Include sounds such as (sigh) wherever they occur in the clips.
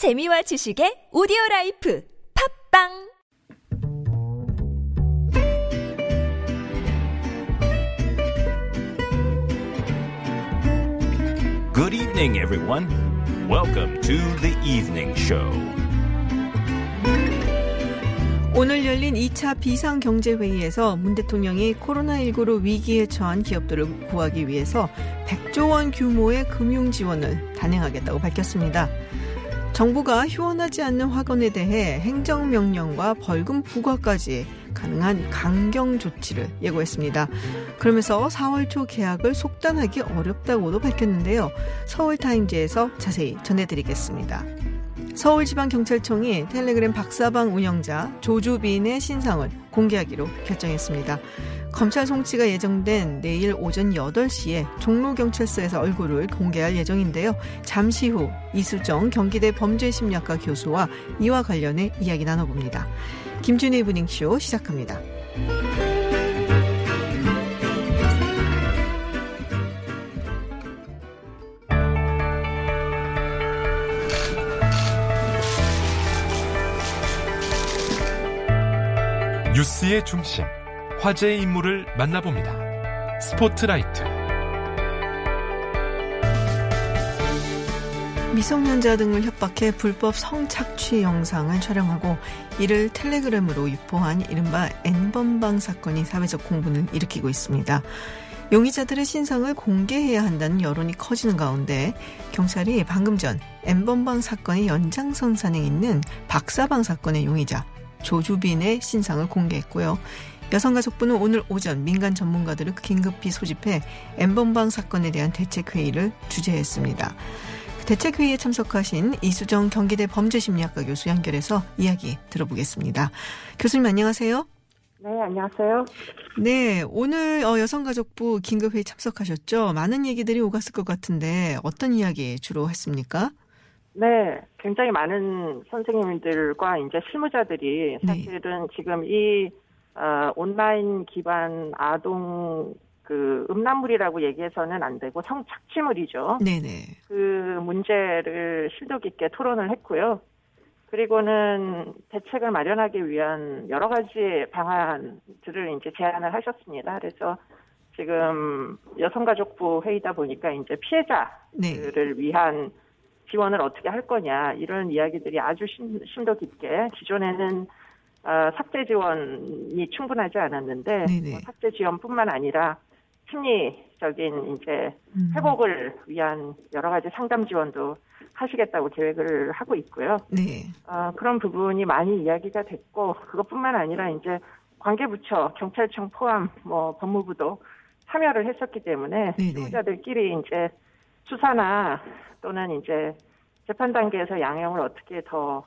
재미와 지식의 오디오 라이프 팟빵 Good evening, everyone. Welcome to the evening show. 오늘 열린 2차 비상경제회의에서 문 대통령이 코로나19로 위기에 처한 기업들을 구하기 위해서 100조 원 규모의 금융 지원을 단행하겠다고 밝혔습니다. 정부가 휴원하지 않는 학원에 대해 행정명령과 벌금 부과까지 가능한 강경 조치를 예고했습니다. 그러면서 4월 초 계약을 속단하기 어렵다고도 밝혔는데요. 서울타임즈에서 자세히 전해드리겠습니다. 서울지방경찰청이 텔레그램 박사방 운영자 조주빈의 신상을 공개하기로 결정했습니다. 검찰 송치가 예정된 내일 오전 8시에 종로경찰서에서 얼굴을 공개할 예정인데요. 잠시 후 이수정 경기대 범죄심리학과 교수와 이와 관련해 이야기 나눠봅니다. 김준희 브닝쇼 시작합니다. 뉴스의 중심, 화제의 인물을 만나봅니다. 스포트라이트. 미성년자 등을 협박해 불법 성착취 영상을 촬영하고 이를 텔레그램으로 유포한 이른바 N번방 사건이 사회적 공분을 일으키고 있습니다. 용의자들의 신상을 공개해야 한다는 여론이 커지는 가운데 경찰이 방금 전 N번방 사건의 연장선상에 있는 박사방 사건의 용의자 조주빈의 신상을 공개했고요. 여성가족부는 오늘 오전 민간 전문가들을 긴급히 소집해 엠번방 사건에 대한 대책회의를 주재했습니다. 대책회의에 참석하신 이수정 경기대 범죄심리학과 교수 연결해서 이야기 들어보겠습니다. 교수님 안녕하세요. 네, 안녕하세요. 네, 오늘 어, 여성가족부 긴급회의 참석하셨죠? 많은 얘기들이 오갔을 것 같은데 어떤 이야기 주로 했습니까? 네, 굉장히 많은 선생님들과 이제 실무자들이 사실은 지금 이 어, 온라인 기반 아동 그 음란물이라고 얘기해서는 안 되고 성착취물이죠. 네네. 그 문제를 심도 깊게 토론을 했고요. 그리고는 대책을 마련하기 위한 여러 가지 방안들을 이제 제안을 하셨습니다. 그래서 지금 여성가족부 회의다 보니까 이제 피해자들을 네. 위한 지원을 어떻게 할 거냐 이런 이야기들이 아주 심, 심도 깊게 기존에는 어, 삭제 지원이 충분하지 않았는데 네네. 뭐 삭제 지원뿐만 아니라 심리적인 이제 음. 회복을 위한 여러 가지 상담 지원도 하시겠다고 계획을 하고 있고요. 네. 어, 그런 부분이 많이 이야기가 됐고 그것뿐만 아니라 이제 관계부처 경찰청 포함 뭐 법무부도 참여를 했었기 때문에 네네. 피해자들끼리 이제 수사나 또는 이제 재판 단계에서 양형을 어떻게 더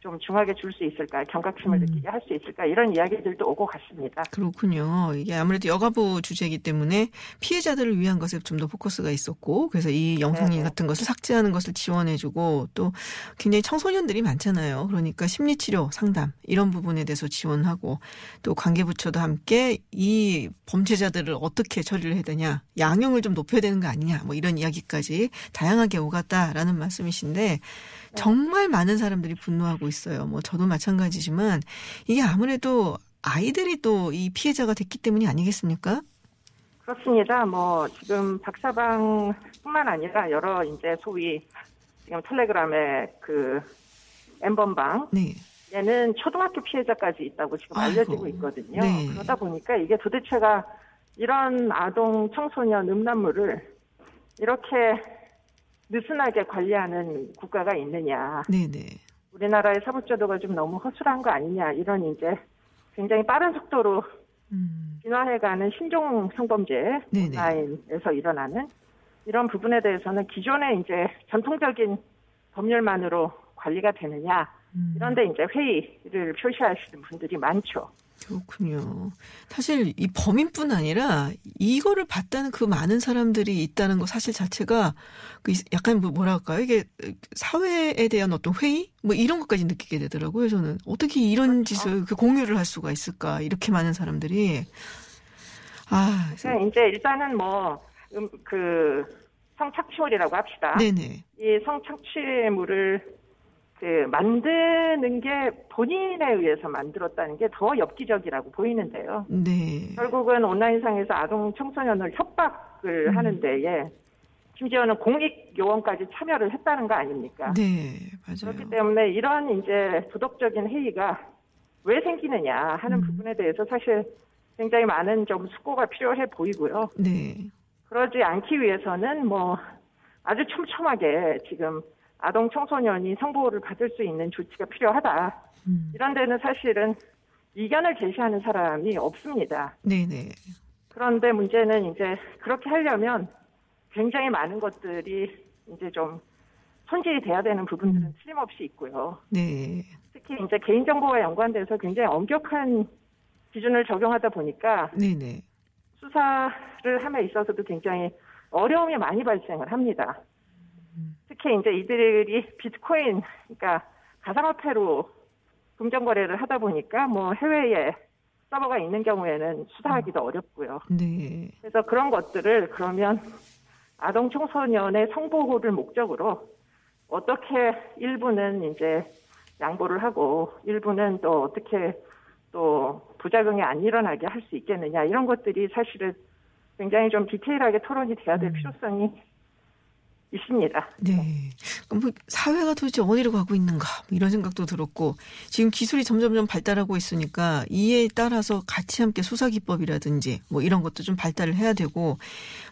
좀 중하게 줄 수 있을까, 경각심을 음. 느끼게 할 수 있을까 이런 이야기들도 오고 갔습니다. 그렇군요. 이게 아무래도 여가부 주제이기 때문에 피해자들을 위한 것에 좀 더 포커스가 있었고, 그래서 이 영상이 네네. 같은 것을 삭제하는 것을 지원해주고, 또 굉장히 청소년들이 많잖아요. 그러니까 심리치료 상담, 이런 부분에 대해서 지원하고, 또 관계부처도 함께 이 범죄자들을 어떻게 처리를 해야 되냐, 양형을 좀 높여야 되는 거 아니냐, 뭐 이런 이야기까지 다양하게 오갔다라는 말씀이신데, 정말 많은 사람들이 분노하고 있어요. 뭐 저도 마찬가지지만 이게 아무래도 아이들이 또 이 피해자가 됐기 때문이 아니겠습니까? 그렇습니다. 뭐 지금 박사방뿐만 아니라 여러 이제 소위 지금 텔레그램의 그 엠번방 네. 얘는 초등학교 피해자까지 있다고 지금 아이고. 알려지고 있거든요. 네. 그러다 보니까 이게 도대체가 이런 아동 청소년 음란물을 이렇게 느슨하게 관리하는 국가가 있느냐. 네네. 우리나라의 사법제도가 좀 너무 허술한 거 아니냐. 이런 이제 굉장히 빠른 속도로 음. 진화해가는 신종 성범죄 네네. 온라인에서 일어나는 이런 부분에 대해서는 기존의 이제 전통적인 법률만으로 관리가 되느냐 음. 이런데 이제 회의를 표시하시는 분들이 많죠. 그렇군요. 사실 이 범인뿐 아니라 이거를 봤다는 그 많은 사람들이 있다는 거 사실 자체가 그 약간 뭐 뭐랄까요? 이게 사회에 대한 어떤 회의 뭐 이런 것까지 느끼게 되더라고요. 저는 어떻게 이런 짓을 그 공유를 할 수가 있을까? 이렇게 많은 사람들이 아, 그냥 이제 일단은 뭐, 음, 그, 성착취물이라고 합시다. 네네. 이 성착취물을 그 만드는 게 본인에 의해서 만들었다는 게 더 엽기적이라고 보이는데요. 네. 결국은 온라인상에서 아동 청소년을 협박을 음. 하는 데에 심지어는 공익 요원까지 참여를 했다는 거 아닙니까? 네, 맞아요. 그렇기 때문에 이런 이제 부독적인 회의가 왜 생기느냐 하는 음. 부분에 대해서 사실 굉장히 많은 좀 숙고가 필요해 보이고요. 네. 그러지 않기 위해서는 뭐 아주 촘촘하게 지금 아동 청소년이 성보호를 받을 수 있는 조치가 필요하다. 음. 이런 데는 사실은 이견을 제시하는 사람이 없습니다. 네, 네. 그런데 문제는 이제 그렇게 하려면 굉장히 많은 것들이 이제 좀 손질이 돼야 되는 부분들은 음. 틀림없이 있고요. 네. 특히 이제 개인정보와 연관돼서 굉장히 엄격한 기준을 적용하다 보니까 네, 네. 수사를 함에 있어서도 굉장히 어려움이 많이 발생을 합니다. 음. 특히 이제 이들이 비트코인, 그러니까 가상화폐로 금전 거래를 하다 보니까 뭐 해외에 서버가 있는 경우에는 수사하기도 어렵고요. 네. 그래서 그런 것들을 그러면 아동 청소년의 성보호를 목적으로 어떻게 일부는 이제 양보를 하고 일부는 또 어떻게 또 부작용이 안 일어나게 할 수 있겠느냐 이런 것들이 사실은 굉장히 좀 디테일하게 토론이 돼야 될 음. 필요성이 있습니다. 네. 그럼 뭐 사회가 도대체 어디로 가고 있는가 뭐 이런 생각도 들었고 지금 기술이 점점점 발달하고 있으니까 이에 따라서 같이 함께 수사 기법이라든지 뭐 이런 것도 좀 발달을 해야 되고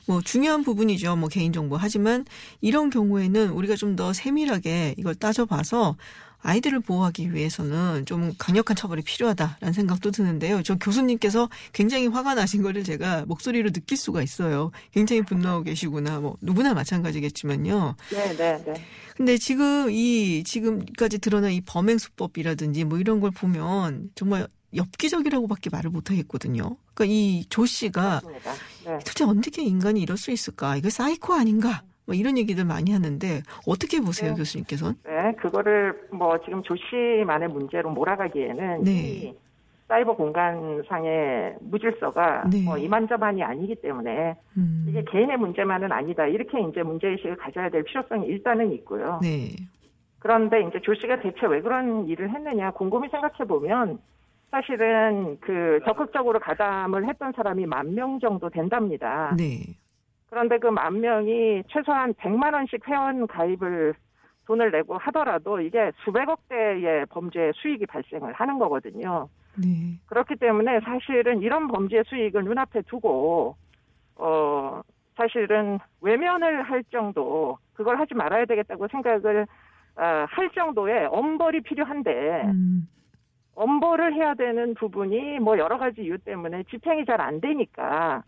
뭐 중요한 부분이죠. 뭐 개인 정보 하지만 이런 경우에는 우리가 좀 더 세밀하게 이걸 따져봐서 아이들을 보호하기 위해서는 좀 강력한 처벌이 필요하다라는 생각도 드는데요. 저 교수님께서 굉장히 화가 나신 거를 제가 목소리로 느낄 수가 있어요. 굉장히 분노하고 계시구나. 뭐 누구나 마찬가지겠지만요. 네, 네, 네. 근데 지금 이 지금까지 드러난 이 범행 수법이라든지 뭐 이런 걸 보면 정말 엽기적이라고밖에 말을 못 하겠거든요. 그러니까 이 조 씨가. 네. 도대체 어떻게 인간이 이럴 수 있을까? 이거 사이코 아닌가? 뭐 이런 얘기들 많이 하는데 어떻게 보세요, 네. 교수님께서는? 네, 그거를 뭐 지금 조씨만의 문제로 몰아가기에는 네. 이 사이버 공간상의 무질서가 네. 뭐 이만저만이 아니기 때문에 음, 이게 개인의 문제만은 아니다. 이렇게 이제 문제의식을 가져야 될 필요성이 일단은 있고요. 네, 그런데 이제 조 씨가 대체 왜 그런 일을 했느냐 곰곰이 생각해 보면 사실은 그 적극적으로 가담을 했던 사람이 만 명 정도 된답니다. 네, 그런데 그 만 명이 최소한 100만 원씩 회원 가입을 돈을 내고 하더라도 이게 수백억 대의 범죄 수익이 발생을 하는 거거든요. 네, 그렇기 때문에 사실은 이런 범죄 수익을 눈앞에 두고 어 사실은 외면을 할 정도 그걸 하지 말아야 되겠다고 생각을 어, 할 정도의 엄벌이 필요한데 음, 엄벌을 해야 되는 부분이 뭐 여러 가지 이유 때문에 집행이 잘 안 되니까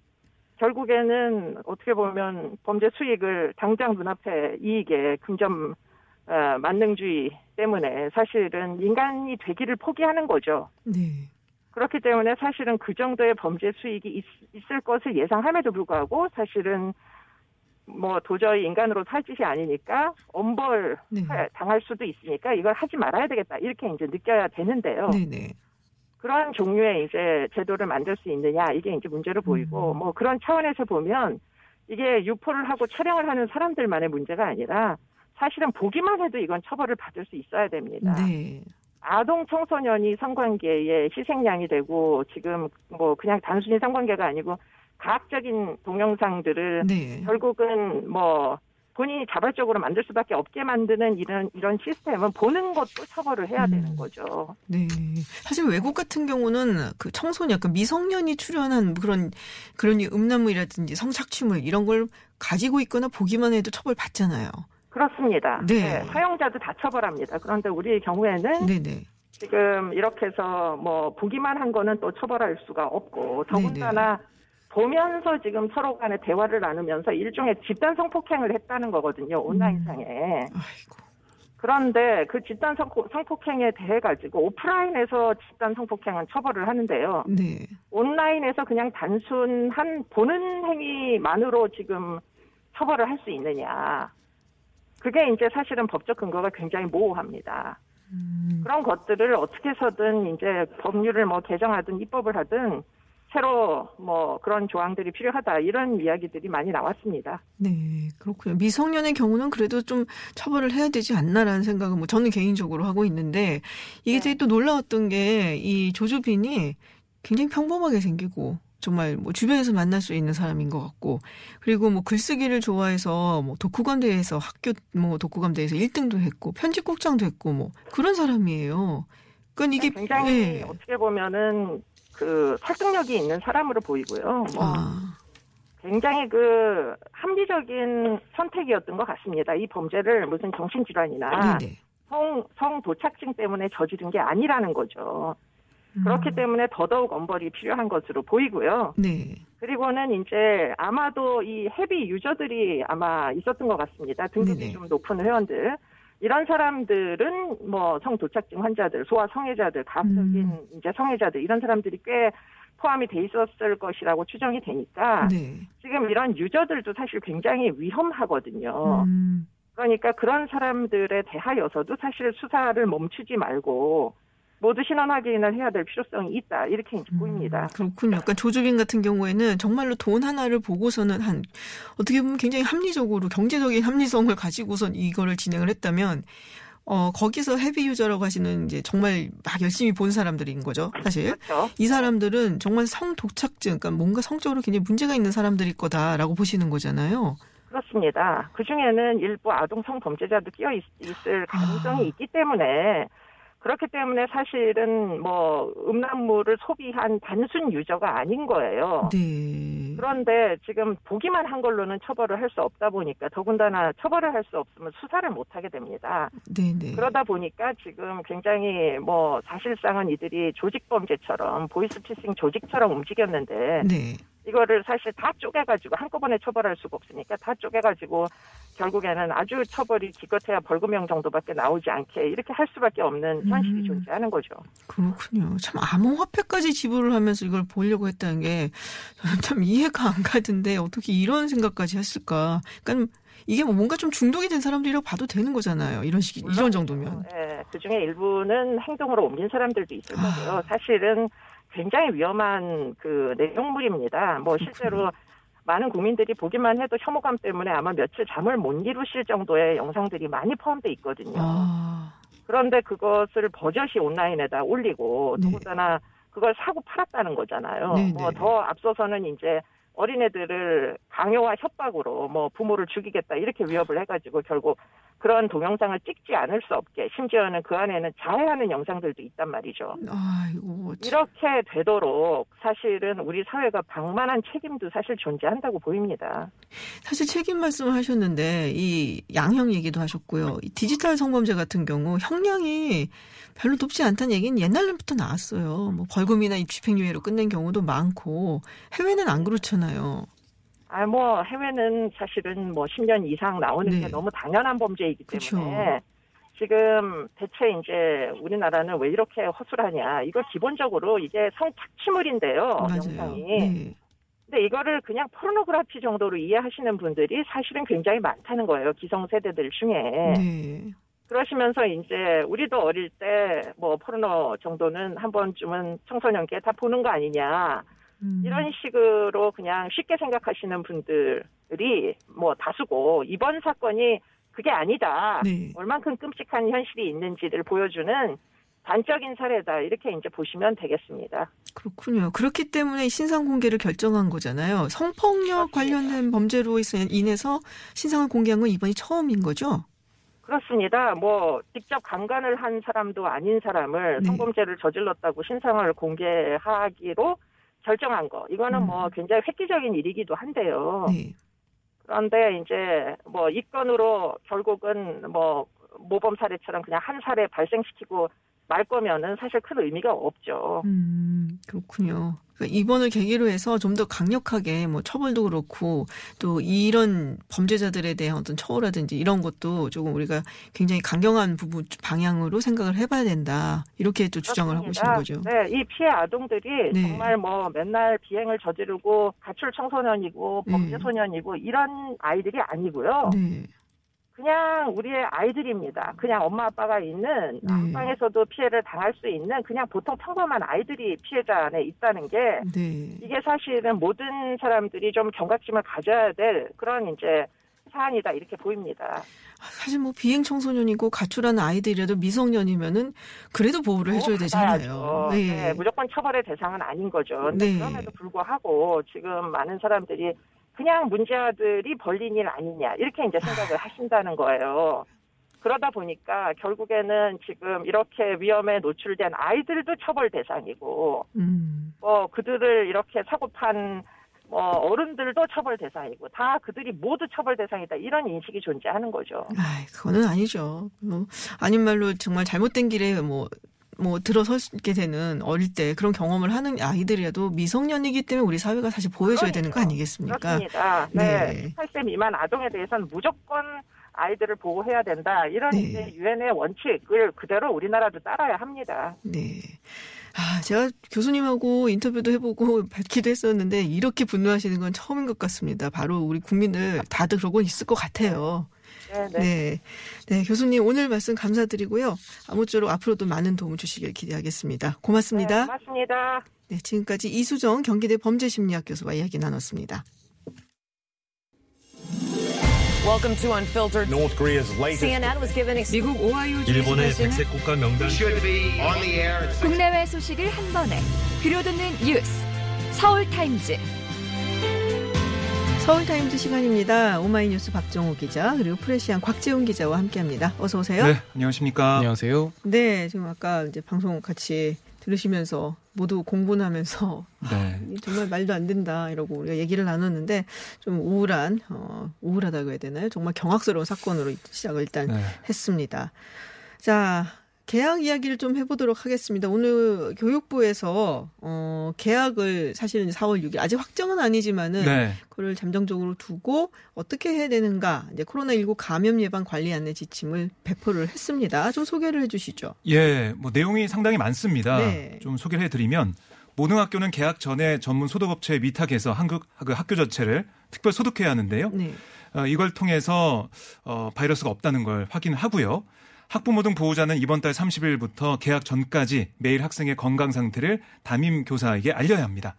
결국에는 어떻게 보면 범죄 수익을 당장 눈앞에 이익에 금전 어, 만능주의 때문에 사실은 인간이 되기를 포기하는 거죠. 네, 그렇기 때문에 사실은 그 정도의 범죄 수익이 있, 있을 것을 예상함에도 불구하고 사실은 뭐 도저히 인간으로 살 짓이 아니니까 엄벌 네. 당할 수도 있으니까 이걸 하지 말아야 되겠다 이렇게 이제 느껴야 되는데요. 네, 네, 그런 종류의 이제 제도를 만들 수 있느냐 이게 이제 문제로 보이고 음. 뭐 그런 차원에서 보면 이게 유포를 하고 촬영을 하는 사람들만의 문제가 아니라 사실은 보기만 해도 이건 처벌을 받을 수 있어야 됩니다. 네, 아동 청소년이 성관계의 희생양이 되고 지금 뭐 그냥 단순히 성관계가 아니고 가학적인 동영상들을 네. 결국은 뭐 본인이 자발적으로 만들 수밖에 없게 만드는 이런 이런 시스템은 보는 것도 처벌을 해야 음. 되는 거죠. 네. 사실 외국 같은 경우는 그 청소년, 약간 미성년이 출연한 그런, 그런 음란물이라든지 성착취물 이런 걸 가지고 있거나 보기만 해도 처벌 받잖아요. 그렇습니다. 네. 사용자도 다 처벌합니다. 그런데 우리 경우에는 네네. 지금 이렇게 해서 뭐 보기만 한 거는 또 처벌할 수가 없고 네네. 더군다나 보면서 지금 서로 간에 대화를 나누면서 일종의 집단 성폭행을 했다는 거거든요. 온라인상에. 아이고. 그런데 그 집단 성폭, 성폭 행에 대해 가지고 오프라인에서 집단 성폭행은 처벌을 하는데요. 네. 온라인에서 그냥 단순한 보는 행위만으로 지금 처벌을 할 수 있느냐. 그게 이제 사실은 법적 근거가 굉장히 모호합니다. 음, 그런 것들을 어떻게 해서든 이제 법률을 뭐 개정하든 입법을 하든 새로 뭐 그런 조항들이 필요하다 이런 이야기들이 많이 나왔습니다. 네, 그렇군요. 미성년의 경우는 그래도 좀 처벌을 해야 되지 않나라는 생각은 뭐 저는 개인적으로 하고 있는데 이게 네. 되게 또 놀라웠던 게 이 조주빈이 굉장히 평범하게 생기고 정말 뭐 주변에서 만날 수 있는 사람인 것 같고 그리고 뭐 글쓰기를 좋아해서 뭐 독후감 대회에서 학교 뭐 독후감 대회에서 1등도 했고 편집국장도 했고 뭐 그런 사람이에요. 그러니까 이게 굉장히 예. 어떻게 보면은 그 설득력이 있는 사람으로 보이고요. 뭐 아, 굉장히 그 합리적인 선택이었던 것 같습니다. 이 범죄를 무슨 정신질환이나 네네. 성, 성 도착증 때문에 저지른 게 아니라는 거죠. 음. 그렇기 때문에 더더욱 엄벌이 필요한 것으로 보이고요. 네. 그리고는 이제 아마도 이 헤비 유저들이 아마 있었던 것 같습니다. 등급이 네네. 좀 높은 회원들. 이런 사람들은 뭐 성도착증 환자들, 소아 성애자들, 가학적인 음. 이제 성애자들 이런 사람들이 꽤 포함이 돼 있었을 것이라고 추정이 되니까 네. 지금 이런 유저들도 사실 굉장히 위험하거든요. 음. 그러니까 그런 사람들에 대하여서도 사실 수사를 멈추지 말고 모두 신원 확인을 해야 될 필요성이 있다 이렇게 이제 보입니다. 음, 그렇군요. 그러니까 조주빈 같은 경우에는 정말로 돈 하나를 보고서는 한 어떻게 보면 굉장히 합리적으로 경제적인 합리성을 가지고선 이거를 진행을 했다면 어 거기서 헤비 유저라고 하시는 이제 정말 막 열심히 본 사람들인 거죠. 사실 그렇죠. 이 사람들은 정말 성도착증, 그러니까 뭔가 성적으로 굉장히 문제가 있는 사람들일 거다라고 보시는 거잖아요. 그렇습니다. 그 중에는 일부 아동 성범죄자도 끼어 있, 을 가능성이 아. 있기 때문에 그렇기 때문에 사실은 뭐 음란물을 소비한 단순 유저가 아닌 거예요. 네. 그런데 지금 보기만 한 걸로는 처벌을 할 수 없다 보니까 더군다나 처벌을 할 수 없으면 수사를 못 하게 됩니다. 네 네. 그러다 보니까 지금 굉장히 뭐 사실상은 이들이 조직 범죄처럼 보이스피싱 조직처럼 움직였는데 네. 이거를 사실 다 쪼개가지고 한꺼번에 처벌할 수가 없으니까 다 쪼개가지고 결국에는 아주 처벌이 기껏해야 벌금형 정도밖에 나오지 않게 이렇게 할 수밖에 없는 현실이 음. 존재하는 거죠. 그렇군요. 참 암호화폐까지 지불을 하면서 이걸 보려고 했다는 게 저는 참 이해가 안 가던데 어떻게 이런 생각까지 했을까? 그러니까 이게 뭐 뭔가 좀 중독이 된 사람들이라고 봐도 되는 거잖아요. 이런 식 이런 정도면. 예, 그 중에 일부는 행동으로 옮긴 사람들도 있을 아. 거고요. 사실은 굉장히 위험한 그 내용물입니다. 뭐 실제로 많은 국민들이 보기만 해도 혐오감 때문에 아마 며칠 잠을 못 이루실 정도의 영상들이 많이 포함돼 있거든요. 아, 그런데 그것을 버젓이 온라인에다 올리고 네. 더군다나 그걸 사고 팔았다는 거잖아요. 네, 뭐 네. 더 앞서서는 이제 어린애들을 강요와 협박으로 뭐 부모를 죽이겠다 이렇게 위협을 해가지고 결국 그런 동영상을 찍지 않을 수 없게 심지어는 그 안에는 자해하는 영상들도 있단 말이죠. 아이고. 참. 이렇게 되도록 사실은 우리 사회가 방만한 책임도 사실 존재한다고 보입니다. 사실 책임 말씀을 하셨는데 이 양형 얘기도 하셨고요. 이 디지털 성범죄 같은 경우 형량이 별로 높지 않다는 얘기는 옛날부터 나왔어요. 뭐 벌금이나 입집행유예로 끝낸 경우도 많고 해외는 안 그렇잖아요. 아, 뭐, 해외는 사실은 뭐 10년 이상 나오는 네. 게 너무 당연한 범죄이기 그쵸. 때문에 지금 대체 이제 우리나라는 왜 이렇게 허술하냐. 이거 기본적으로 이게 성착취물인데요. 영상이. 네. 근데 이거를 그냥 포르노그라피 정도로 이해하시는 분들이 사실은 굉장히 많다는 거예요. 기성세대들 중에. 네. 그러시면서 이제 우리도 어릴 때 뭐 포르노 정도는 한 번쯤은 청소년기에 다 보는 거 아니냐. 음. 이런 식으로 그냥 쉽게 생각하시는 분들이 뭐 다수고 이번 사건이 그게 아니다. 네. 얼만큼 끔찍한 현실이 있는지를 보여주는 단적인 사례다. 이렇게 이제 보시면 되겠습니다. 그렇군요. 그렇기 때문에 신상 공개를 결정한 거잖아요. 성폭력 그렇습니다. 관련된 범죄로 인해- 인해서 신상을 공개한 건 이번이 처음인 거죠? 그렇습니다. 뭐 직접 강간을 한 사람도 아닌 사람을 네. 성범죄를 저질렀다고 신상을 공개하기로 결정한 거. 이거는 음. 뭐 굉장히 획기적인 일이기도 한데요. 네. 그런데 이제 뭐 이 건으로 결국은 뭐 모범 사례처럼 그냥 한 사례 발생시키고 말 거면은 사실 큰 의미가 없죠. 음, 그렇군요. 그러니까 이번을 계기로 해서 좀 더 강력하게 뭐 처벌도 그렇고 또 이런 범죄자들에 대한 어떤 처우라든지 이런 것도 조금 우리가 굉장히 강경한 부분 방향으로 생각을 해봐야 된다. 이렇게 또 주장을 하고 계시는 거죠. 그렇습니다. 네, 이 피해 아동들이 네. 정말 뭐 맨날 비행을 저지르고 가출 청소년이고 범죄 네. 소년이고 이런 아이들이 아니고요. 네. 그냥 우리의 아이들입니다. 그냥 엄마 아빠가 있는 네. 안방에서도 피해를 당할 수 있는 그냥 보통 평범한 아이들이 피해자 안에 있다는 게 네. 이게 사실은 모든 사람들이 좀 경각심을 가져야 될 그런 이제 사안이다 이렇게 보입니다. 사실 뭐 비행 청소년이고 가출한 아이들이라도 미성년이면은 그래도 보호를 해줘야 되잖아요. 받아야죠. 네, 무조건 처벌의 대상은 아닌 거죠. 네. 그럼에도 불구하고 지금 많은 사람들이 그냥 문제아들이 벌린 일 아니냐 이렇게 이제 생각을 하신다는 거예요. 그러다 보니까 결국에는 지금 이렇게 위험에 노출된 아이들도 처벌 대상이고 음. 뭐 그들을 이렇게 사고판 뭐 어른들도 처벌 대상이고 다 그들이 모두 처벌 대상이다 이런 인식이 존재하는 거죠. 아, 그거는 아니죠. 뭐 아닌 말로 정말 잘못된 길에 뭐. 뭐 들어서게 되는 어릴 때 그런 경험을 하는 아이들이라도 미성년이기 때문에 우리 사회가 사실 보여줘야 되는 거 그러니까. 아니겠습니까? 그렇습니다. 네. 네. 18세 미만 아동에 대해서는 무조건 아이들을 보호해야 된다. 이런 네. 이제 유엔의 원칙을 그대로 우리나라도 따라야 합니다. 네. 아, 제가 교수님하고 인터뷰도 해보고 (laughs) 밝기도 했었는데 이렇게 분노하시는 건 처음인 것 같습니다. 바로 우리 국민들 다들 그러고 있을 것 같아요. 네, 네. 네. 네, 교수님 오늘 말씀 감사드리고요. 아무쪼록 앞으로도 많은 도움을 주시길 기대하겠습니다. 네, 고맙습니다. 고맙습니다. 네, 지금까지 이수정 경기대 범죄심리학 교수와 이야기 나눴습니다. Welcome to Unfiltered. North Korea's latest CNN was given 미국 오하이오 일본의 백색 국가 명단 should be on the air at six 국내외 소식을 한 번에 들려듣는 뉴스 서울 타임즈 서울타임즈 시간입니다. 오마이뉴스 박정호 기자 그리고 프레시안 곽재훈 기자와 함께합니다. 어서 오세요. 네, 안녕하십니까. 안녕하세요. 네, 지금 아까 이제 방송 같이 들으시면서 모두 공분하면서 네. 이 (laughs) 정말 말도 안 된다 이러고 우리가 얘기를 나눴는데 좀 우울한 어 우울하다고 해야 되나요? 정말 경악스러운 사건으로 시작을 일단 네. 했습니다. 자, 계약 이야기를 좀 해보도록 하겠습니다. 오늘 교육부에서 어 계약을 사실은 4월 6일 아직 확정은 아니지만은 네. 그걸 잠정적으로 두고 어떻게 해야 되는가 이제 코로나19 감염 예방 관리 안내 지침을 배포를 했습니다. 좀 소개를 해주시죠. 예, 뭐 내용이 상당히 많습니다. 네. 좀 소개를 해드리면 모든 학교는 개학 전에 전문 소독업체에 위탁해서 한국 그 학교 자체를 특별 소독해야 하는데요. 네. 어, 이걸 통해서 어, 바이러스가 없다는 걸 확인하고요. 학부모 등 보호자는 이번 달 30일부터 개학 전까지 매일 학생의 건강 상태를 담임 교사에게 알려야 합니다.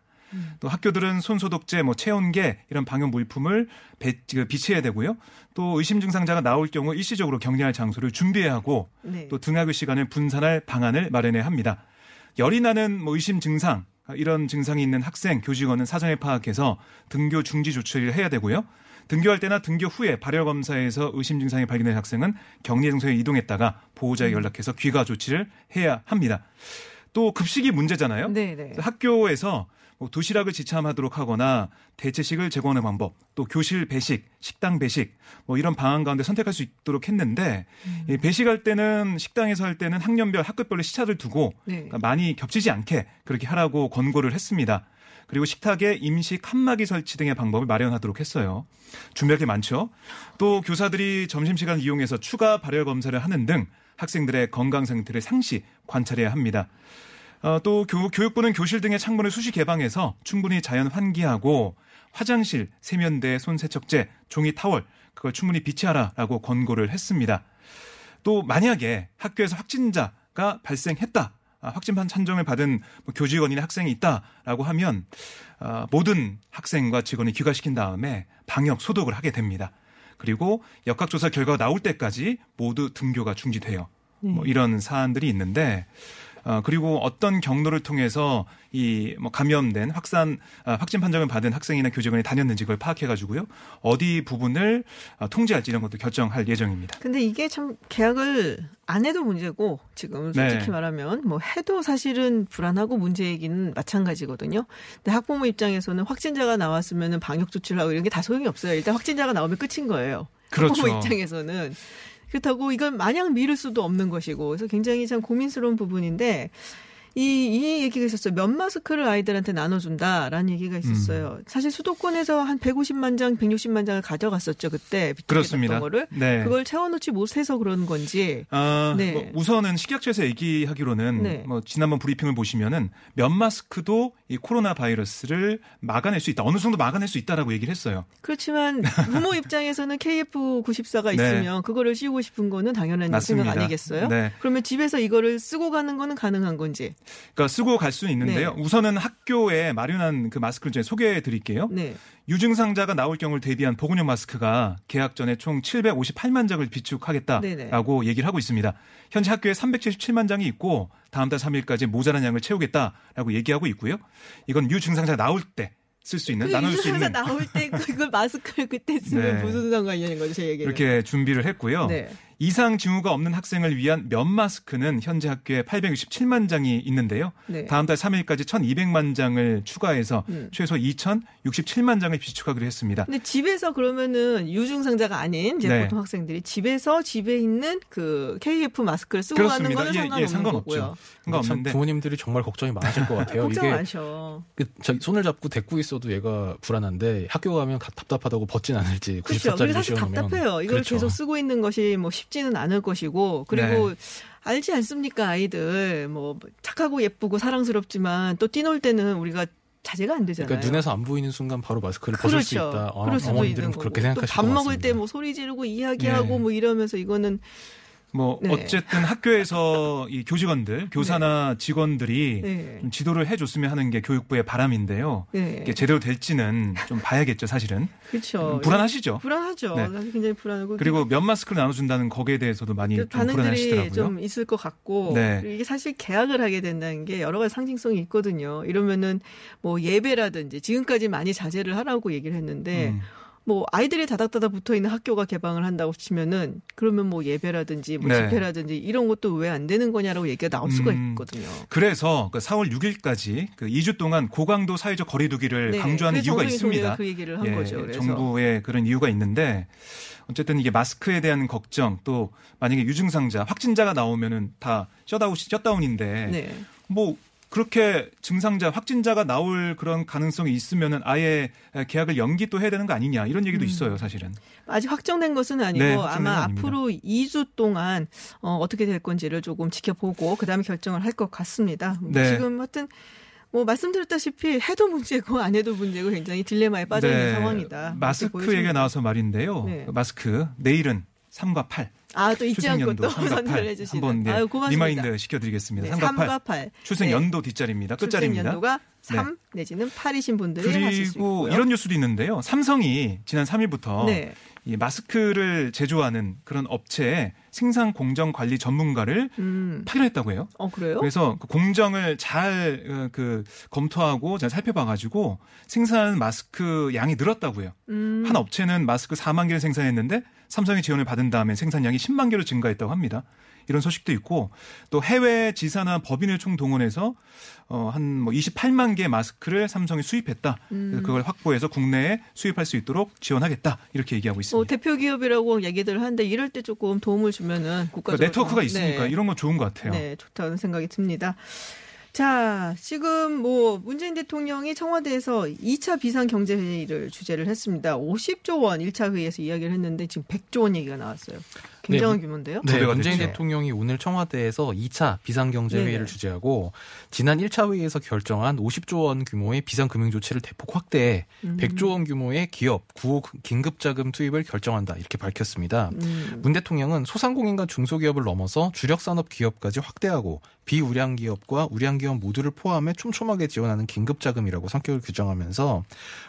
또 학교들은 손소독제, 뭐 체온계 이런 방역 물품을 배, 그 비치해야 되고요. 또 의심 증상자가 나올 경우 일시적으로 격리할 장소를 준비해야 하고 네. 또 등하교 시간을 분산할 방안을 마련해야 합니다. 열이 나는 뭐 의심 증상 이런 증상이 있는 학생, 교직원은 사전에 파악해서 등교 중지 조치를 해야 되고요. 등교할 때나 등교 후에 발열 검사에서 의심 증상이 발견된 학생은 격리 장소에 이동했다가 보호자에 연락해서 귀가 조치를 해야 합니다. 또 급식이 문제잖아요. 네, 네. 학교에서 뭐 도시락을 지참하도록 하거나 대체식을 제공하는 방법, 또 교실 배식, 식당 배식, 뭐 이런 방안 가운데 선택할 수 있도록 했는데 이 배식할 때는 식당에서 할 때는 학년별 학급별로 시차를 두고 네. 그러니까 많이 겹치지 않게 그렇게 하라고 권고를 했습니다. 그리고 식탁에 임시 칸막이 설치 등의 방법을 마련하도록 했어요. 준비할 게 많죠. 또 교사들이 점심시간을 이용해서 추가 발열 검사를 하는 등 학생들의 건강 상태를 상시 관찰해야 합니다. 어, 또 교, 교육부는 교실 등의 창문을 수시 개방해서 충분히 자연 환기하고 화장실, 세면대, 손세척제, 종이 타월 그걸 충분히 비치하라라고 권고를 했습니다. 또 만약에 학교에서 확진자가 발생했다. 아, 확진 판정을 받은 뭐 교직원이나 학생이 있다라고 하면 아, 모든 학생과 직원을 귀가시킨 다음에 방역 소독을 하게 됩니다. 그리고 역학조사 결과가 나올 때까지 모두 등교가 중지돼요. 뭐 이런 사안들이 있는데 어, 그리고 어떤 경로를 통해서 이 뭐 감염된 확산 아, 확진 판정을 받은 학생이나 교직원이 다녔는지 그걸 파악해 가지고요. 어디 부분을 어, 통제할지 이런 것도 결정할 예정입니다. 근데 이게 참 계약을 안 해도 문제고 지금 솔직히 네. 말하면 뭐 해도 사실은 불안하고 문제이기는 마찬가지거든요. 근데 학부모 입장에서는 확진자가 나왔으면 방역 조치를 하고 이런 게 다 소용이 없어요. 일단 확진자가 나오면 끝인 거예요. 그렇죠. 학부모 입장에서는 그렇다고 이걸 마냥 미룰 수도 없는 것이고 그래서 굉장히 참 고민스러운 부분인데 이, 이 얘기가 있었어요. 면 마스크를 아이들한테 나눠준다라는 얘기가 있었어요. 음. 사실 수도권에서 한 150만 장, 160만 장을 가져갔었죠 그때 그렇습니다. 거를 네. 그걸 채워놓지 못해서 그런 건지. 아, 네. 뭐 우선은 식약처에서 얘기하기로는 네. 뭐 지난번 브리핑을 보시면은 면 마스크도 이 코로나 바이러스를 막아낼 수 있다. 어느 정도 막아낼 수 있다라고 얘기를 했어요. 그렇지만 부모 (laughs) 입장에서는 KF94가 네. 있으면 그거를 씌우고 싶은 거는 당연한 맞습니다. 생각 아니겠어요? 네. 그러면 집에서 이거를 쓰고 가는 거는 가능한 건지. 그러니까 쓰고 갈 수는 있는데요. 네. 우선은 학교에 마련한 그 마스크를 좀 소개해 드릴게요. 네. 유증상자가 나올 경우를 대비한 보건용 마스크가 개학 전에 총 758만 장을 비축하겠다라고 얘기를 하고 있습니다. 현재 학교에 377만 장이 있고 다음 달 3일까지 모자란 양을 채우겠다라고 얘기하고 있고요. 이건 유증상자 나올 때 쓸수 있는 그 나눌 수 있는 나올 때 그걸 마스크를 그때 쓰면 네. 무슨 상관이냐는 거죠, 제 얘기는. 이렇게 준비를 했고요. 네. 이상 징후가 없는 학생을 위한 면 마스크는 현재 학교에 867만 장이 있는데요. 네. 다음 달 3일까지 1,200만 장을 추가해서 음. 최소 2,067만 장을 비축하기로 했습니다. 근데 집에서 그러면은 유증상자가 아닌 이제 네. 보통 학생들이 집에서 집에 있는 그 KF 마스크를 쓰고 가는 그렇습니다. 거는 예, 상관없는 예, 상관없죠. 상관없는데 부모님들이 정말 걱정이 많으실 것 같아요. 걱정 이게 많죠. 그 손을 잡고 데리고 있어도 얘가 불안한데 학교 가면 가- 답답하다고 벗진 않을지 그렇죠. 94짜리 그래서 사실 답답해요. 이걸 그렇죠. 계속 쓰고 있는 것이 뭐 쉽 지는 않을 것이고 그리고 네. 알지 않습니까 아이들 뭐 착하고 예쁘고 사랑스럽지만 또 뛰놀 때는 우리가 자제가 안 되잖아요. 그러니까 눈에서 안 보이는 순간 바로 마스크를 벗을 수 그렇죠. 있다. 어, 그럴 수도 있는 그렇게 거고. 생각하실 또밥 것 먹을. 때 뭐 소리 지르고 이야기하고 네. 뭐 이러면서 이거는 뭐 네. 어쨌든 학교에서 이 교직원들, 교사나 직원들이 네. 좀 지도를 해줬으면 하는 게 교육부의 바람인데요. 네. 이게 제대로 될지는 좀 봐야겠죠, 사실은. 그렇죠. 불안하시죠. 불안하죠. 네. 사실 굉장히 불안하고 그리고 면 마스크를 나눠준다는 거기에 대해서도 많이 그좀 반응들이 불안하시더라고요. 좀 있을 것 같고 네. 이게 사실 계약을 하게 된다는 게 여러 가지 상징성이 있거든요. 이러면은 뭐 예배라든지 지금까지 많이 자제를 하라고 얘기를 했는데 음. 뭐 아이들이 다닥다닥 붙어 있는 학교가 개방을 한다고 치면은 그러면 뭐 예배라든지 뭐 네. 집회라든지 이런 것도 왜 안 되는 거냐라고 얘기가 나올 수가 음. 있거든요. 그래서 그 4월 6일까지 그 2주 동안 고강도 사회적 거리두기를 네. 강조하는 이유가 있습니다. 그 얘기를 한 예, 거죠. 그래서 정부의 그런 이유가 있는데 어쨌든 이게 마스크에 대한 걱정 또 만약에 유증상자 확진자가 나오면은 다 셧다운 셧다운인데 네. 뭐 그렇게 증상자 확진자가 나올 그런 가능성이 있으면은 아예 계약을 연기 또 해야 되는 거 아니냐 이런 얘기도 음. 있어요 사실은. 아직 확정된 것은 아니고 네, 아마 건 아닙니다. 앞으로 2주 동안 어, 어떻게 될 건지를 조금 지켜보고 그다음에 결정을 할 것 같습니다. 네. 지금 하여튼 뭐 말씀드렸다시피 해도 문제고 안 해도 문제고 굉장히 딜레마에 빠져 있는 네, 상황이다. 마스크. 얘기가 나와서 말인데요. 네. 마스크 내일은 3과 8. 아, 또 잊지 않고 또 출생연도 3과 8 선별 해 주시는. 한번 네, 아유. remind 시켜드리겠습니다. 네, 3과 8. 3과 8. 출생 연도 뒷자리입니다. 끝자리입니다. 연도가 3 내지는 8이신 분들이 그리고. 이런 뉴스도 있는데요. 삼성이 지난 3일부터 네. 이 마스크를 제조하는 그런 업체에 생산 공정 관리 전문가를 음. 파견했다고 해요. 어, 그래요? 그래서 그 공정을 잘 그 검토하고 잘 살펴봐가지고 생산 마스크 양이 늘었다고요. 음. 한 업체는 마스크 4만 개를 생산했는데 삼성의 지원을 받은 다음에 생산량이 10만 개로 증가했다고 합니다. 이런 소식도 있고 또 해외 지사나 법인을 총 동원해서 어한 뭐 28만 개 마스크를 삼성이 수입했다. 음. 그래서 그걸 확보해서 국내에 수입할 수 있도록 지원하겠다. 이렇게 얘기하고 뭐 있습니다. 대표 기업이라고 얘기들 하는데 이럴 때 조금 도움을 주면은 국가 그러니까 네트워크가 있으니까 이런 건 좋은 것 같아요. 네, 좋다는 생각이 듭니다. 자, 지금 뭐 문재인 대통령이 청와대에서 2차 비상경제회의를 주재를 했습니다. 50조 원 1차 회의에서 이야기를 했는데 지금 100조 원 얘기가 나왔어요. 굉장한 네, 규모인데요. 네, 문재인 됐죠. 대통령이 오늘 청와대에서 2차 비상경제회의를 네네. 주재하고 지난 1차 회의에서 결정한 50조 원 규모의 비상금융조치를 대폭 확대해 음. 100조 원 규모의 기업 구호 긴급자금 투입을 결정한다 이렇게 밝혔습니다. 음. 문 대통령은 소상공인과 중소기업을 넘어서 주력산업 기업까지 확대하고 비우량 기업과 우량 기업 모두를 포함해 촘촘하게 지원하는 긴급자금이라고 성격을 규정하면서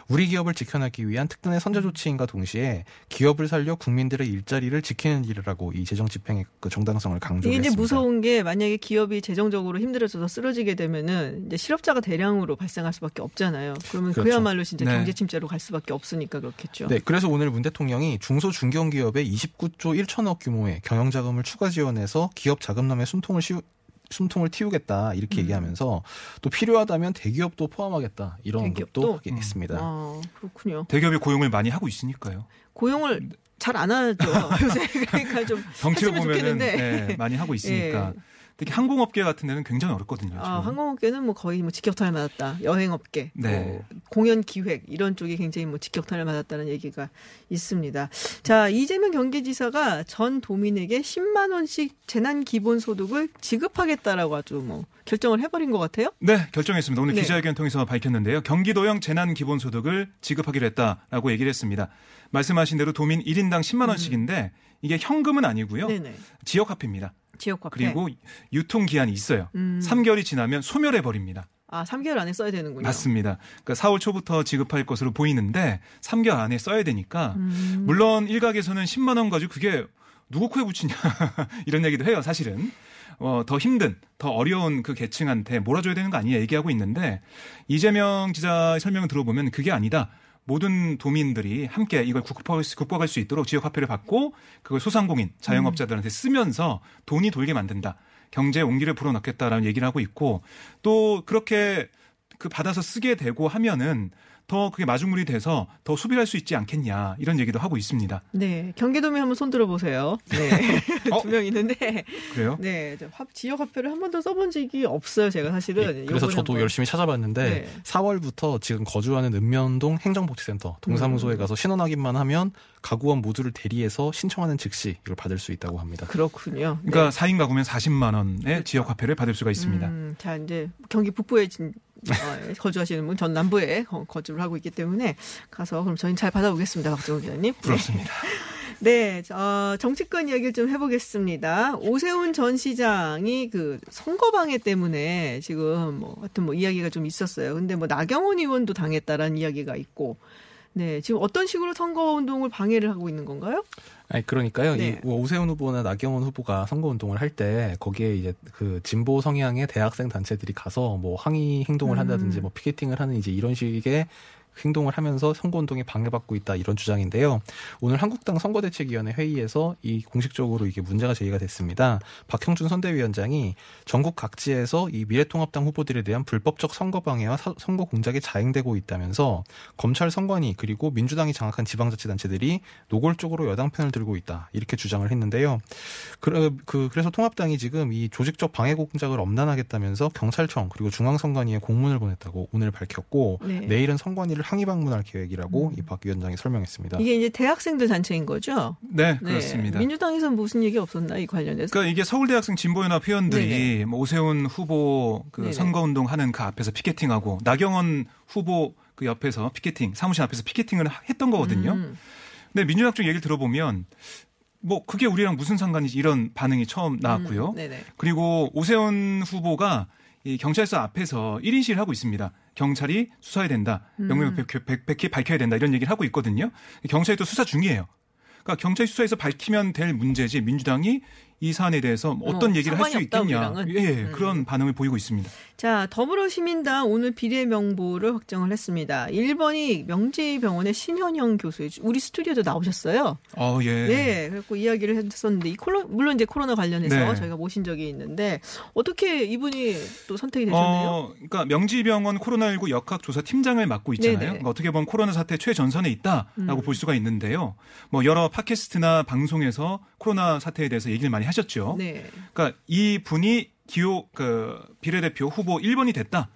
우리 기업을 지켜내기 위한 특단의 선제 조치인과 동시에 기업을 살려 국민들의 일자리를 지키는 일 이라고 이 재정 집행의 그 정당성을 강조했습니다. 이제 무서운 게 만약에 기업이 재정적으로 힘들어져서 쓰러지게 되면은 이제 실업자가 대량으로 발생할 수밖에 없잖아요. 그러면 그렇죠. 그야말로 진짜 네. 경제 침체로 갈 수밖에 없으니까 그렇겠죠. 네, 그래서 오늘 문 대통령이 중소 중견 기업에 29조 1천억 규모의 경영 자금을 추가 지원해서 기업 자금난의 숨통을 씌우, 숨통을 틔우겠다 이렇게 음. 얘기하면서 또 필요하다면 대기업도 포함하겠다 이런 대기업도? 음. 것도 하겠습니다. 아, 그렇군요. 대기업이 고용을 많이 하고 있으니까요. 고용을 잘 안 하죠. (laughs) 요새 그러니까 좀 보면은 좋겠는데. 네, 많이 하고 있으니까. 특히 항공업계 같은 데는 굉장히 어렵거든요. 아. 항공업계는 뭐 거의 뭐 직격탄을 맞았다. 여행업계, 네. 뭐 공연 기획 이런 쪽이 굉장히 뭐 직격탄을 맞았다는 얘기가 있습니다. 자 이재명 경기지사가 전 도민에게 10만 원씩 재난 기본 소득을 지급하겠다라고 아주 뭐 결정을 해버린 것 같아요. 네, 결정했습니다. 오늘 네. 기자회견 통해서 밝혔는데요. 경기도형 재난 기본 소득을 지급하기로 했다라고 얘기를 했습니다. 말씀하신 대로 도민 1인당 10만 원씩인데 이게 현금은 아니고요. 음. 네네. 지역 화폐입니다. 지역 화폐. 그리고 유통 기한이 있어요. 음. 3개월이 지나면 소멸해 버립니다. 아 3개월 안에 써야 되는군요. 맞습니다. 그러니까 4월 초부터 지급할 것으로 보이는데 3개월 안에 써야 되니까 음. 물론 일각에서는 10만 원 가지고 그게 누구 코에 붙이냐 (laughs) 이런 얘기도 해요. 사실은 어, 더 힘든 더 어려운 그 계층한테 몰아줘야 되는 거 아니냐 얘기하고 있는데 이재명 지자 설명을 들어보면 그게 아니다. 모든 도민들이 함께 이걸 극복할 수, 극복할 수 있도록 지역 화폐를 받고 그걸 소상공인, 자영업자들한테 쓰면서 돈이 돌게 만든다. 경제 온기를 불어넣겠다라는 얘기를 하고 있고 또 그렇게 그 받아서 쓰게 되고 하면은 더 그게 마중물이 돼서 더 소비를 할수 있지 않겠냐 이런 얘기도 하고 있습니다. 네, 경기도민 한번 손 들어보세요. 네, (laughs) 어? (laughs) 두명 있는데, 그래요? 네, 지역 화폐를 한 번도 써본 적이 없어요. 제가 사실은. 예, 그래서 저도 한번. 열심히 찾아봤는데 네. 4월부터 지금 거주하는 읍면동 행정복지센터 동사무소에 가서 신원 확인만 하면 가구원 모두를 대리해서 신청하는 즉시 이걸 받을 수 있다고 합니다. 그렇군요. 네. 그러니까 4인 가구면 40만 원의 지역 화폐를 받을 수가 있습니다. 음, 자 이제 경기 북부에 진, 어, 거주하시는 분 전 남부에 거- 거주를 하고 있기 때문에 가서 그럼 저희는 잘 받아보겠습니다, 박정우 기자님. 부럽습니다. (laughs) 네, 어, 정치권 이야기를 좀 해보겠습니다. 오세훈 전 시장이 그 선거 방해 때문에 지금 뭐 하여튼 뭐 이야기가 좀 있었어요. 근데 뭐 나경원 의원도 당했다라는 이야기가 있고, 네, 지금 어떤 식으로 선거 운동을 방해를 하고 있는 건가요? 아니 그러니까요. 네. 이 오세훈 후보나 나경원 후보가 선거 운동을 할 때 거기에 이제 그 진보 성향의 대학생 단체들이 가서 뭐 항의 행동을 음. 한다든지 뭐 피켓팅을 하는 이제 이런 식의 행동을 하면서 선거 운동에 방해받고 있다 이런 주장인데요. 오늘 한국당 선거대책위원회 회의에서 이 공식적으로 이게 문제가 제기가 됐습니다. 박형준 선대위원장이 전국 각지에서 이 미래통합당 후보들에 대한 불법적 선거 방해와 사- 선거 공작이 자행되고 있다면서 검찰 선관위 그리고 민주당이 장악한 지방자치단체들이 노골적으로 여당 편을 들고 있다 이렇게 주장을 했는데요. 그, 그 그래서 통합당이 지금 이 조직적 방해 공작을 엄단하겠다면서 경찰청 그리고 중앙선관위에 공문을 보냈다고 오늘 밝혔고 네. 내일은 선관위를 항의 방문할 계획이라고 이박 위원장이 설명했습니다. 이게 이제 대학생들 단체인 거죠? 네, 그렇습니다. 민주당에서 무슨 얘기 없었나 이 관련해서? 그러니까 이게 서울대학생 진보연합 회원들이 네네. 뭐 오세훈 후보 그. 선거운동 하는 그 앞에서 피켓팅하고 나경원 후보 그 옆에서 피켓팅 사무실 앞에서 피켓팅을 하- 했던 거거든요. 음. 근데 민주당 쪽 얘기를 들어보면 뭐 그게 우리랑 무슨 상관이지 이런 반응이 처음 나왔고요. 음. 그리고 오세훈 후보가 이 경찰서 앞에서 1인 시위를 하고 있습니다. 경찰이 수사해야 된다. 음. 명명백백히 밝혀야 된다. 이런 얘기를 하고 있거든요. 경찰이 또 수사 중이에요. 그러니까 경찰 수사에서 밝히면 될 문제지 민주당이 이 사안에 대해서 어떤 뭐 얘기를 할 수 있겠냐. 예, 음. 그런 반응을 보이고 있습니다. 자, 더불어시민당 오늘 비례 명부를 확정을 했습니다. 1번이 명지병원의 신현영 교수, 우리 스튜디오도 나오셨어요. 어, 예. 네, 그래고 이야기를 했었는데, 이 코로, 물론 이제 코로나 관련해서 네. 저희가 모신 적이 있는데, 어떻게 이분이 또 선택이 되셨나요? 어, 그러니까 명지병원 코로나19 역학조사 팀장을 맡고 있잖아요. 그러니까 어떻게 보면 코로나 사태 최전선에 있다라고 음. 볼 수가 있는데요. 뭐 여러 팟캐스트나 방송에서 코로나 사태에 대해서 얘기를 많이 하셨죠. 네. 그러니까 이 분이 기호 그 비례대표 후보 1번이 됐다.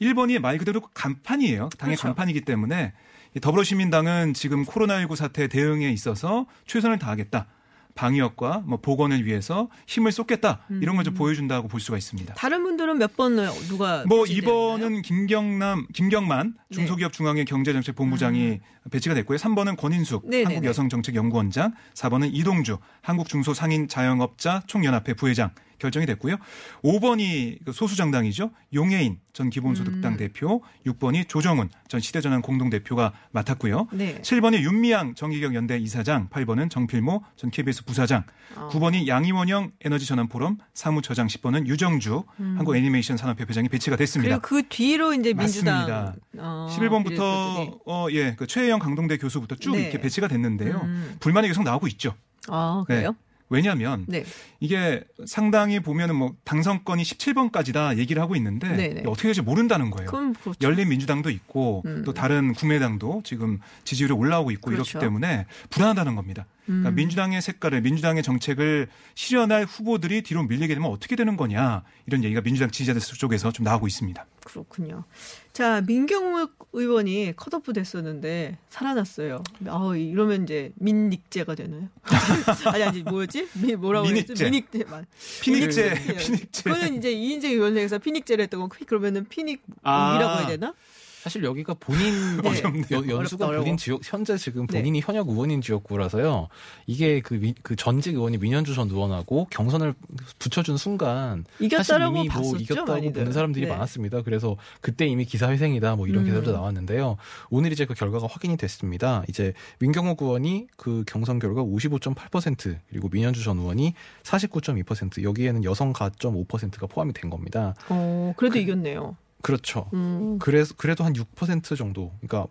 1번이 말 그대로 간판이에요. 당의 그렇죠. 간판이기 때문에 이 더불어시민당은 지금 코로나19 사태 대응에 있어서 최선을 다하겠다. 방역과 뭐 보건을 위해서 힘을 쏟겠다. 이런 걸 좀 보여준다고 볼 수가 있습니다. 다른 분들은 몇 번 누가 뭐? 이번은 김경남 김경만 네. 중소기업 중앙회 경제정책본부장이 배치가 됐고요. 3번은 권인숙 음. 네네네. 한국여성정책연구원장, 4번은 이동주 한국중소상인 자영업자 총연합회 부회장 결정이 됐고요. 5번이 그 소수정당이죠. 용해인 전 기본소득당 음. 대표, 6번이 조정훈 전 시대전환 공동대표가 맡았고요. 네. 7번이 윤미향 정기경 연대 이사장, 8번은 정필모 전 KBS 부사장, 어. 9번이 양이원영 에너지전환포럼 사무처장, 10번은 유정주 한국애니메이션 산업협 회장이 배치가 됐습니다. 음. 그리고 그 뒤로 이제 민주당. 어, 11번부터 비례대표들이. 어, 예, 그 최혜영 강동대 교수부터 쭉 네. 이렇게 배치가 됐는데요. 음. 불만이 계속 나오고 있죠. 아, 네. 그래요? 왜냐하면 네. 이게 상당히 보면은 뭐 당선권이 17번까지다 얘기를 하고 있는데 네네. 이게 어떻게 될지 모른다는 거예요. 그렇죠. 열린 민주당도 있고 음. 또 다른 국민의당도 지금 지지율이 올라오고 있고 그렇죠. 이렇기 때문에 불안하다는 겁니다. 그러니까 음. 민주당의 색깔을 민주당의 정책을 실현할 후보들이 뒤로 밀리게 되면 어떻게 되는 거냐 이런 얘기가 민주당 지지자들 쪽에서 좀 나오고 있습니다. 그렇군요. 자, 민경욱 의원이 컷오프 됐었는데 살아났어요. 아, 이러면 이제 민닉제가 되나요? (laughs) 아니, 아니, 뭐였지? 미, 뭐라고. 미닉제. 맞- 피닉제, 미닉제. 피닉제. 그거는 이제 이인재 의원에서 피닉제를 했던 거, 그러면은 피닉이라고 아. 해야 되나? 사실 여기가 본인 (laughs) 네. 여- 연수가 어렵다, 본인 어려워. 지역 현재 지금 네. 본인이 현역 의원인 지역구라서요. 이게 그, 미- 그 전직 의원이 민현주 전 의원하고 경선을 붙여준 순간 사실 이겼다라고 이미 뭐 봤었죠, 이겼다고 많이들. 보는 사람들이 네. 많았습니다. 그래서 그때 이미 기사 회생이다 뭐 이런 음. 기사도 나왔는데요. 오늘 이제 그 결과가 확인이 됐습니다. 이제 민경욱 의원이 그 경선 결과 55.8% 그리고 민현주 전 의원이 49.2% 여기에는 여성 가점 5%가 포함이 된 겁니다. 어, 그래도 이겼네요. 그렇죠. 음. 그래서 그래도 한 6% 정도. 그러니까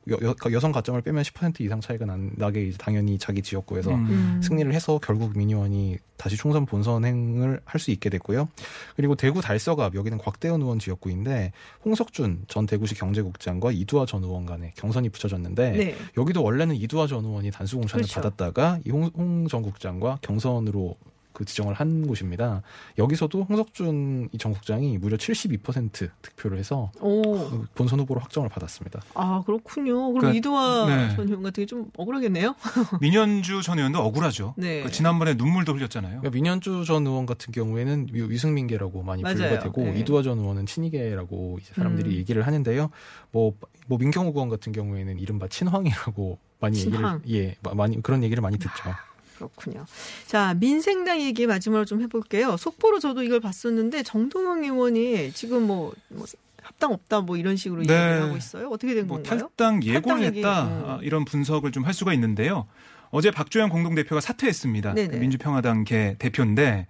여, 성 가점을 빼면 10% 이상 차이가 난, 나게 이제 당연히 자기 지역구에서 음. 음. 승리를 해서 결국 민의원이 다시 총선 본선행을 할 수 있게 됐고요. 그리고 대구 달서갑 여기는 곽대현 의원 지역구인데 홍석준 전 대구시 경제국장과 이두화 전 의원 간에 경선이 붙여졌는데 네. 여기도 원래는 이두화 전 의원이 단수 공천을 그렇죠. 받았다가 이홍 전 국장과 경선으로 그 지정을 한 곳입니다. 여기서도 홍석준 이전 국장이 무려 72% 득표를 해서 오. 그 본선 후보로 확정을 받았습니다. 아, 그렇군요. 그럼 그러니까, 이두화 네. 전 의원 같은 게좀 억울하겠네요? (laughs) 민현주 전 의원도 억울하죠. 네. 그 지난번에 눈물도 흘렸잖아요. 그러니까 민현주 전 의원 같은 경우에는 위- 위승민계라고 많이 맞아요. 분류가 되고 네. 이두화 전 의원은 친이계라고 이제 사람들이 음. 얘기를 하는데요. 뭐, 뭐 민경욱 의원 같은 경우에는 이른바 친황이라고 많이 친황. 얘기를 예 마- 많이 그런 얘기를 많이 듣죠. 그렇군요. 자, 민생당 얘기 마지막으로 좀 해볼게요. 속보로 저도 이걸 봤었는데 정동영 의원이 지금 뭐, 뭐 합당 없다 뭐 이런 식으로 네. 얘기를 하고 있어요. 어떻게 된 뭐 건가요? 탈당 예고를 탈당 했다 음. 아, 이런 분석을 좀 할 수가 있는데요. 어제 박주영 공동대표가 사퇴했습니다. 네네. 그 민주평화당 개 대표인데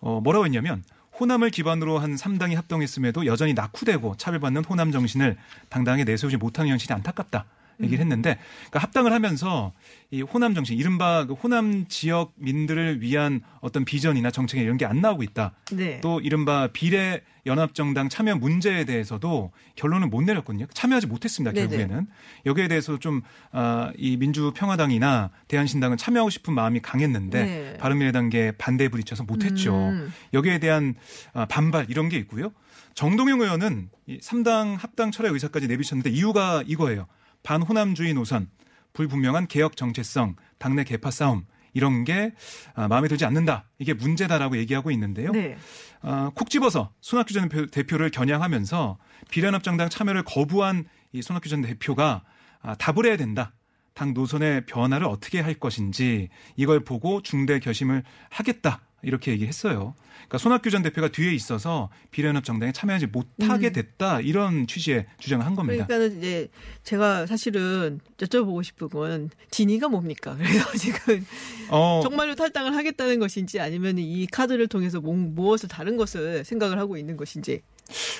어, 뭐라고 했냐면 호남을 기반으로 한 3당이 합동했음에도 여전히 낙후되고 차별받는 호남 정신을 당당히 내세우지 못하는 현실이 안타깝다. 얘기를 음. 했는데 그러니까 합당을 하면서 이 호남 정신 이른바 그 호남 지역민들을 위한 어떤 비전이나 정책 이런 게 안 나오고 있다. 네. 또 이른바 비례 연합정당 참여 문제에 대해서도 결론을 못 내렸거든요. 참여하지 못했습니다. 네네. 결국에는 여기에 대해서 좀 아, 이 민주평화당이나 대한신당은 참여하고 싶은 마음이 강했는데 네. 바른미래당계 반대에 부딪혀서 못했죠. 음. 여기에 대한 아, 반발 이런 게 있고요. 정동영 의원은 이 3당 합당 철회 의사까지 내비쳤는데 이유가 이거예요. 반호남주의 노선, 불분명한 개혁 정체성, 당내 개파 싸움 이런 게 아, 마음에 들지 않는다. 이게 문제다라고 얘기하고 있는데요. 네. 아, 콕 집어서 손학규 전 대표- 대표를 겨냥하면서 비례연합정당 참여를 거부한 이 손학규 전 대표가 아, 답을 해야 된다. 당 노선의 변화를 어떻게 할 것인지 이걸 보고 중대 결심을 하겠다. 이렇게 얘기했어요. 그러니까 손학규 전 대표가 뒤에 있어서 비례연합 정당에 참여하지 못하게 음. 됐다. 이런 취지의 주장을 한 겁니다. 그러니까는 이제 제가 사실은 여쭤보고 싶은 건 진위가 뭡니까? (laughs) 그래서 지금 어, 정말로 탈당을 하겠다는 것인지 아니면 이 카드를 통해서 뭐- 무엇을 다른 것을 생각을 하고 있는 것인지.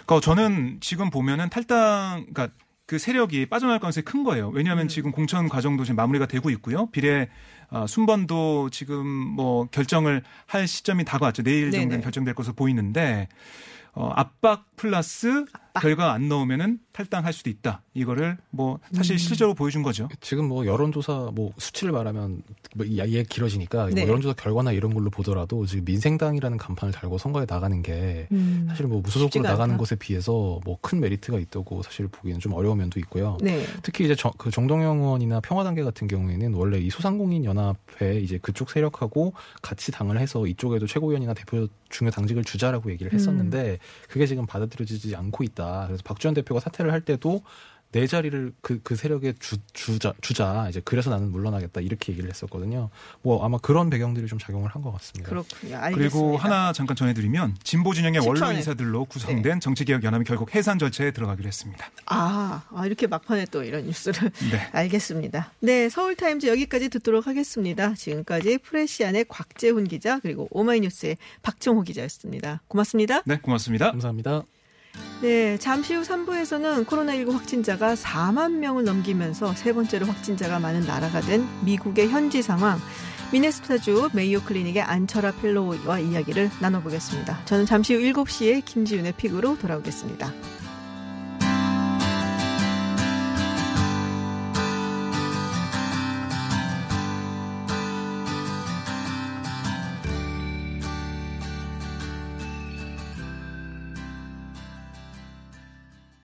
그러니까 저는 지금 보면은 탈당, 그러니까 그 세력이 빠져나갈 가능성이 큰 거예요. 왜냐하면 음. 지금 공천 과정도 지금 마무리가 되고 있고요. 비례 어, 순번도 지금 뭐 결정을 할 시점이 다가왔죠. 내일 정도는. 결정될 것으로 보이는데 어, 압박 플러스 결과 안 나오면은 탈당할 수도 있다. 이거를 뭐 사실 음. 실제로 보여준 거죠. 지금 뭐 여론조사 뭐 수치를 말하면 뭐 이해 길어지니까 네. 뭐 여론조사 결과나 이런 걸로 보더라도 지금 민생당이라는 간판을 달고 선거에 나가는 게 사실 뭐 무소속으로 나가는 않다. 것에 비해서 뭐 큰 메리트가 있다고 사실 보기에는 좀 어려운 면도 있고요. 네. 특히 이제 정, 그 정동영 의원이나 평화단계 같은 경우에는 원래 이 소상공인 연합회 이제 그쪽 세력하고 같이 당을 해서 이쪽에도 최고위원이나 대표 중요 당직을 주자라고 얘기를 했었는데 그게 지금 받아들여지지 않고 있다. 그래서 박지원 대표가 사퇴를 할 때도 내 자리를 그, 그 세력에 주, 주자, 주자. 이제 그래서 나는 물러나겠다. 이렇게 얘기를 했었거든요. 뭐 아마 그런 배경들이 좀 작용을 한 것 같습니다. 그렇군요. 알겠습니다. 그리고 하나 잠깐 전해드리면 진보 진영의 10초 원로. 인사들로 구성된 네. 정치개혁연합이 결국 해산 절차에 들어가기로 했습니다. 아, 아, 이렇게 막판에 또 이런 뉴스를. (laughs) 네. (laughs) 알겠습니다. 네, 서울타임즈 여기까지 듣도록 하겠습니다. 지금까지 프레시안의 곽재훈 기자 그리고 오마이뉴스의 박정호 기자였습니다. 고맙습니다. 네, 고맙습니다. 감사합니다. 네, 잠시 후 3부에서는 코로나19 확진자가 4만 명을 넘기면서 세 번째로 확진자가 많은 나라가 된 미국의 현지 상황, 미네소타주 메이오 클리닉의 안철아 펠로우와 이야기를 나눠보겠습니다. 저는 잠시 후 7시에 김지윤의 픽으로 돌아오겠습니다.